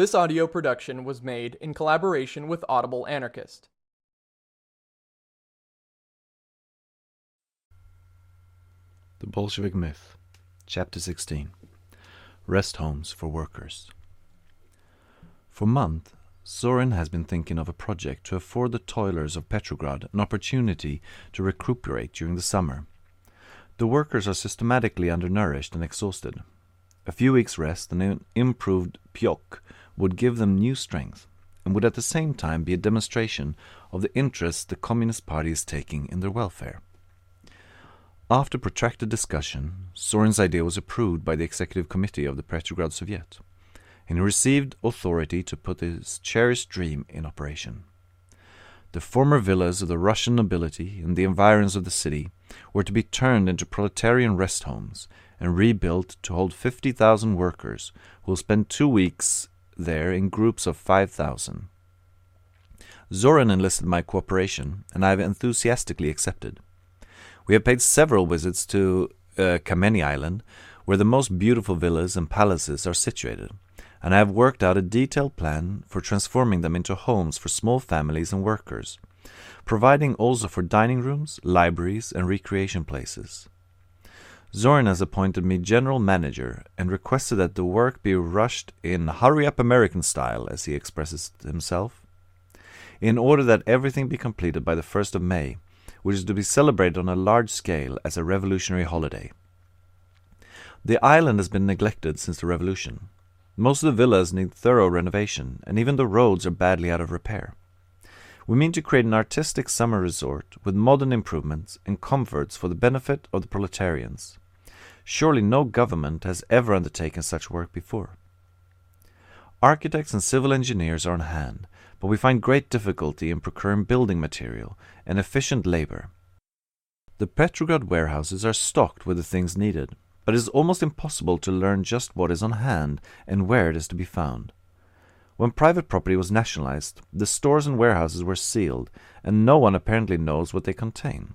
This audio production was made in collaboration with Audible Anarchist. The Bolshevik Myth, Chapter 16 Rest Homes for Workers. For months, Zorin has been thinking of a project to afford the toilers of Petrograd an opportunity to recuperate during the summer. The workers are systematically undernourished and exhausted. A few weeks' rest and an improved pyok would give them new strength, and would at the same time be a demonstration of the interest the Communist Party is taking in their welfare. After protracted discussion, Zorin's idea was approved by the executive committee of the Petrograd Soviet, and he received authority to put his cherished dream in operation. The former villas of the Russian nobility in the environs of the city were to be turned into proletarian rest homes and rebuilt to hold 50,000 workers who will spend two weeks there in groups of 5,000. Zorin enlisted my cooperation, and I have enthusiastically accepted. We have paid several visits to uh, Kameni Island, where the most beautiful villas and palaces are situated, and I have worked out a detailed plan for transforming them into homes for small families and workers, providing also for dining rooms, libraries, and recreation places. Zorin has appointed me general manager and requested that the work be rushed in hurry up American style, as he expresses himself, in order that everything be completed by the 1st of May, which is to be celebrated on a large scale as a revolutionary holiday. The island has been neglected since the revolution. Most of the villas need thorough renovation, and even the roads are badly out of repair. We mean to create an artistic summer resort with modern improvements and comforts for the benefit of the proletarians. Surely no government has ever undertaken such work before. Architects and civil engineers are on hand, but we find great difficulty in procuring building material and efficient labor. The Petrograd warehouses are stocked with the things needed, but it is almost impossible to learn just what is on hand and where it is to be found. When private property was nationalized, the stores and warehouses were sealed, and no one apparently knows what they contain.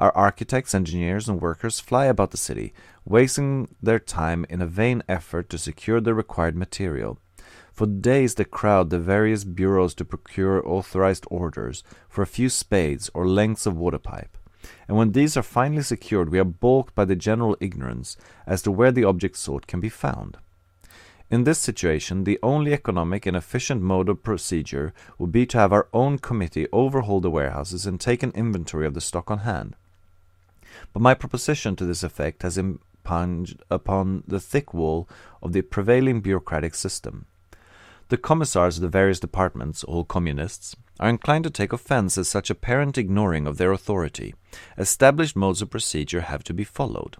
Our architects, engineers, and workers fly about the city, wasting their time in a vain effort to secure the required material. For days they crowd the various bureaus to procure authorized orders for a few spades or lengths of water pipe. And when these are finally secured, we are balked by the general ignorance as to where the object sought can be found. In this situation, the only economic and efficient mode of procedure would be to have our own committee overhaul the warehouses and take an inventory of the stock on hand. But my proposition to this effect has impinged upon the thick wall of the prevailing bureaucratic system. The commissars of the various departments, all communists, are inclined to take offense at such apparent ignoring of their authority. Established modes of procedure have to be followed.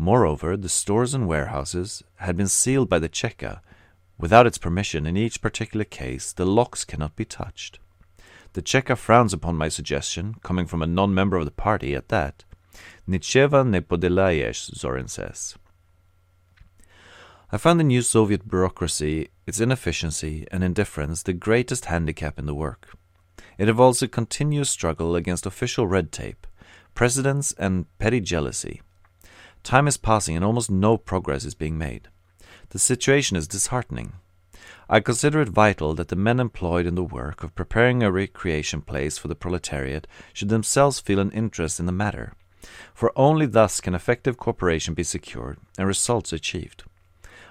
Moreover, the stores and warehouses had been sealed by the Cheka. Without its permission, in each particular case, the locks cannot be touched. The Cheka frowns upon my suggestion, coming from a non member of the party at that. Nicheva ne podelayes, Zorin says. I found the new Soviet bureaucracy, its inefficiency and indifference, the greatest handicap in the work. It involves a continuous struggle against official red tape, precedents, and petty jealousy. Time is passing and almost no progress is being made. The situation is disheartening. I consider it vital that the men employed in the work of preparing a recreation place for the proletariat should themselves feel an interest in the matter, for only thus can effective cooperation be secured and results achieved.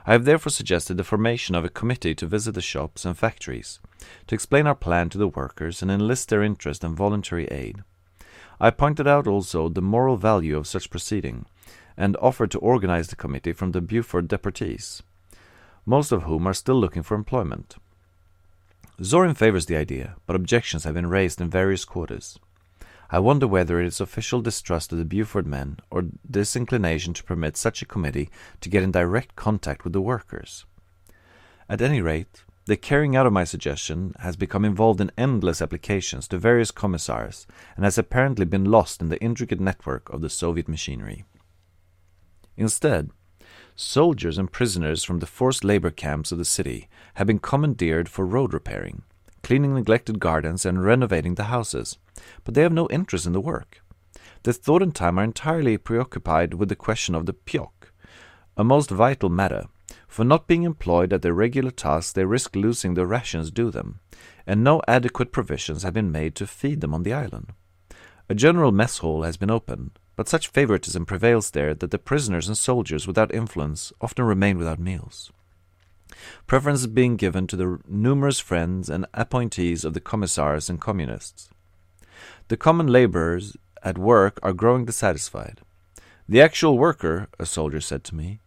I have therefore suggested the formation of a committee to visit the shops and factories, to explain our plan to the workers and enlist their interest and voluntary aid. I pointed out also the moral value of such proceeding, and offered to organize the committee from the Buford deportees, most of whom are still looking for employment. Zorin favors the idea, but objections have been raised in various quarters. I wonder whether it is official distrust of the Buford men or disinclination to permit such a committee to get in direct contact with the workers. At any rate, the carrying out of my suggestion has become involved in endless applications to various commissars and has apparently been lost in the intricate network of the Soviet machinery. Instead, soldiers and prisoners from the forced labor camps of the city have been commandeered for road repairing, cleaning neglected gardens, and renovating the houses, but they have no interest in the work. Their thought and time are entirely preoccupied with the question of the pyok, a most vital matter, For not being employed at their regular tasks, they risk losing the rations due them, and no adequate provisions have been made to feed them on the island. A general mess hall has been opened, but such favoritism prevails there that the prisoners and soldiers without influence often remain without meals. Preference is being given to the numerous friends and appointees of the commissars and communists. The common laborers at work are growing dissatisfied. The actual worker, a soldier said to me,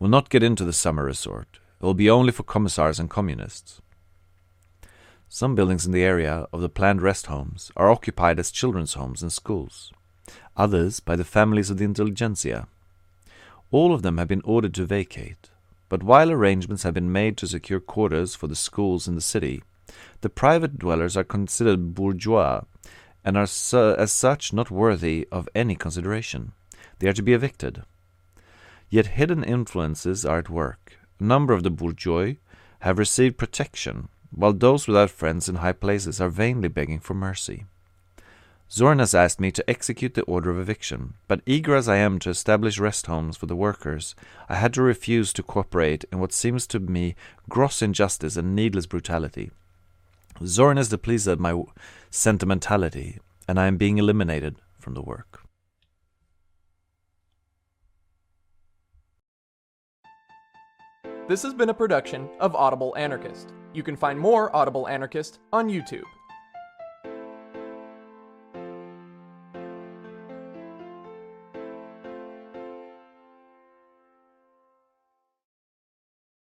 will not get into the summer resort. It will be only for commissars and communists. Some buildings in the area of the planned rest homes are occupied as children's homes and schools, others by the families of the intelligentsia. All of them have been ordered to vacate, but while arrangements have been made to secure quarters for the schools in the city, the private dwellers are considered bourgeois and are su- as such not worthy of any consideration. They are to be evicted. Yet hidden influences are at work. A number of the bourgeois have received protection, while those without friends in high places are vainly begging for mercy. Zorin has asked me to execute the order of eviction, but eager as I am to establish rest homes for the workers, I had to refuse to cooperate in what seems to me gross injustice and needless brutality. Zorin is displeased at my sentimentality, and I am being eliminated from the work. This has been a production of Audible Anarchist. You can find more Audible Anarchist on YouTube.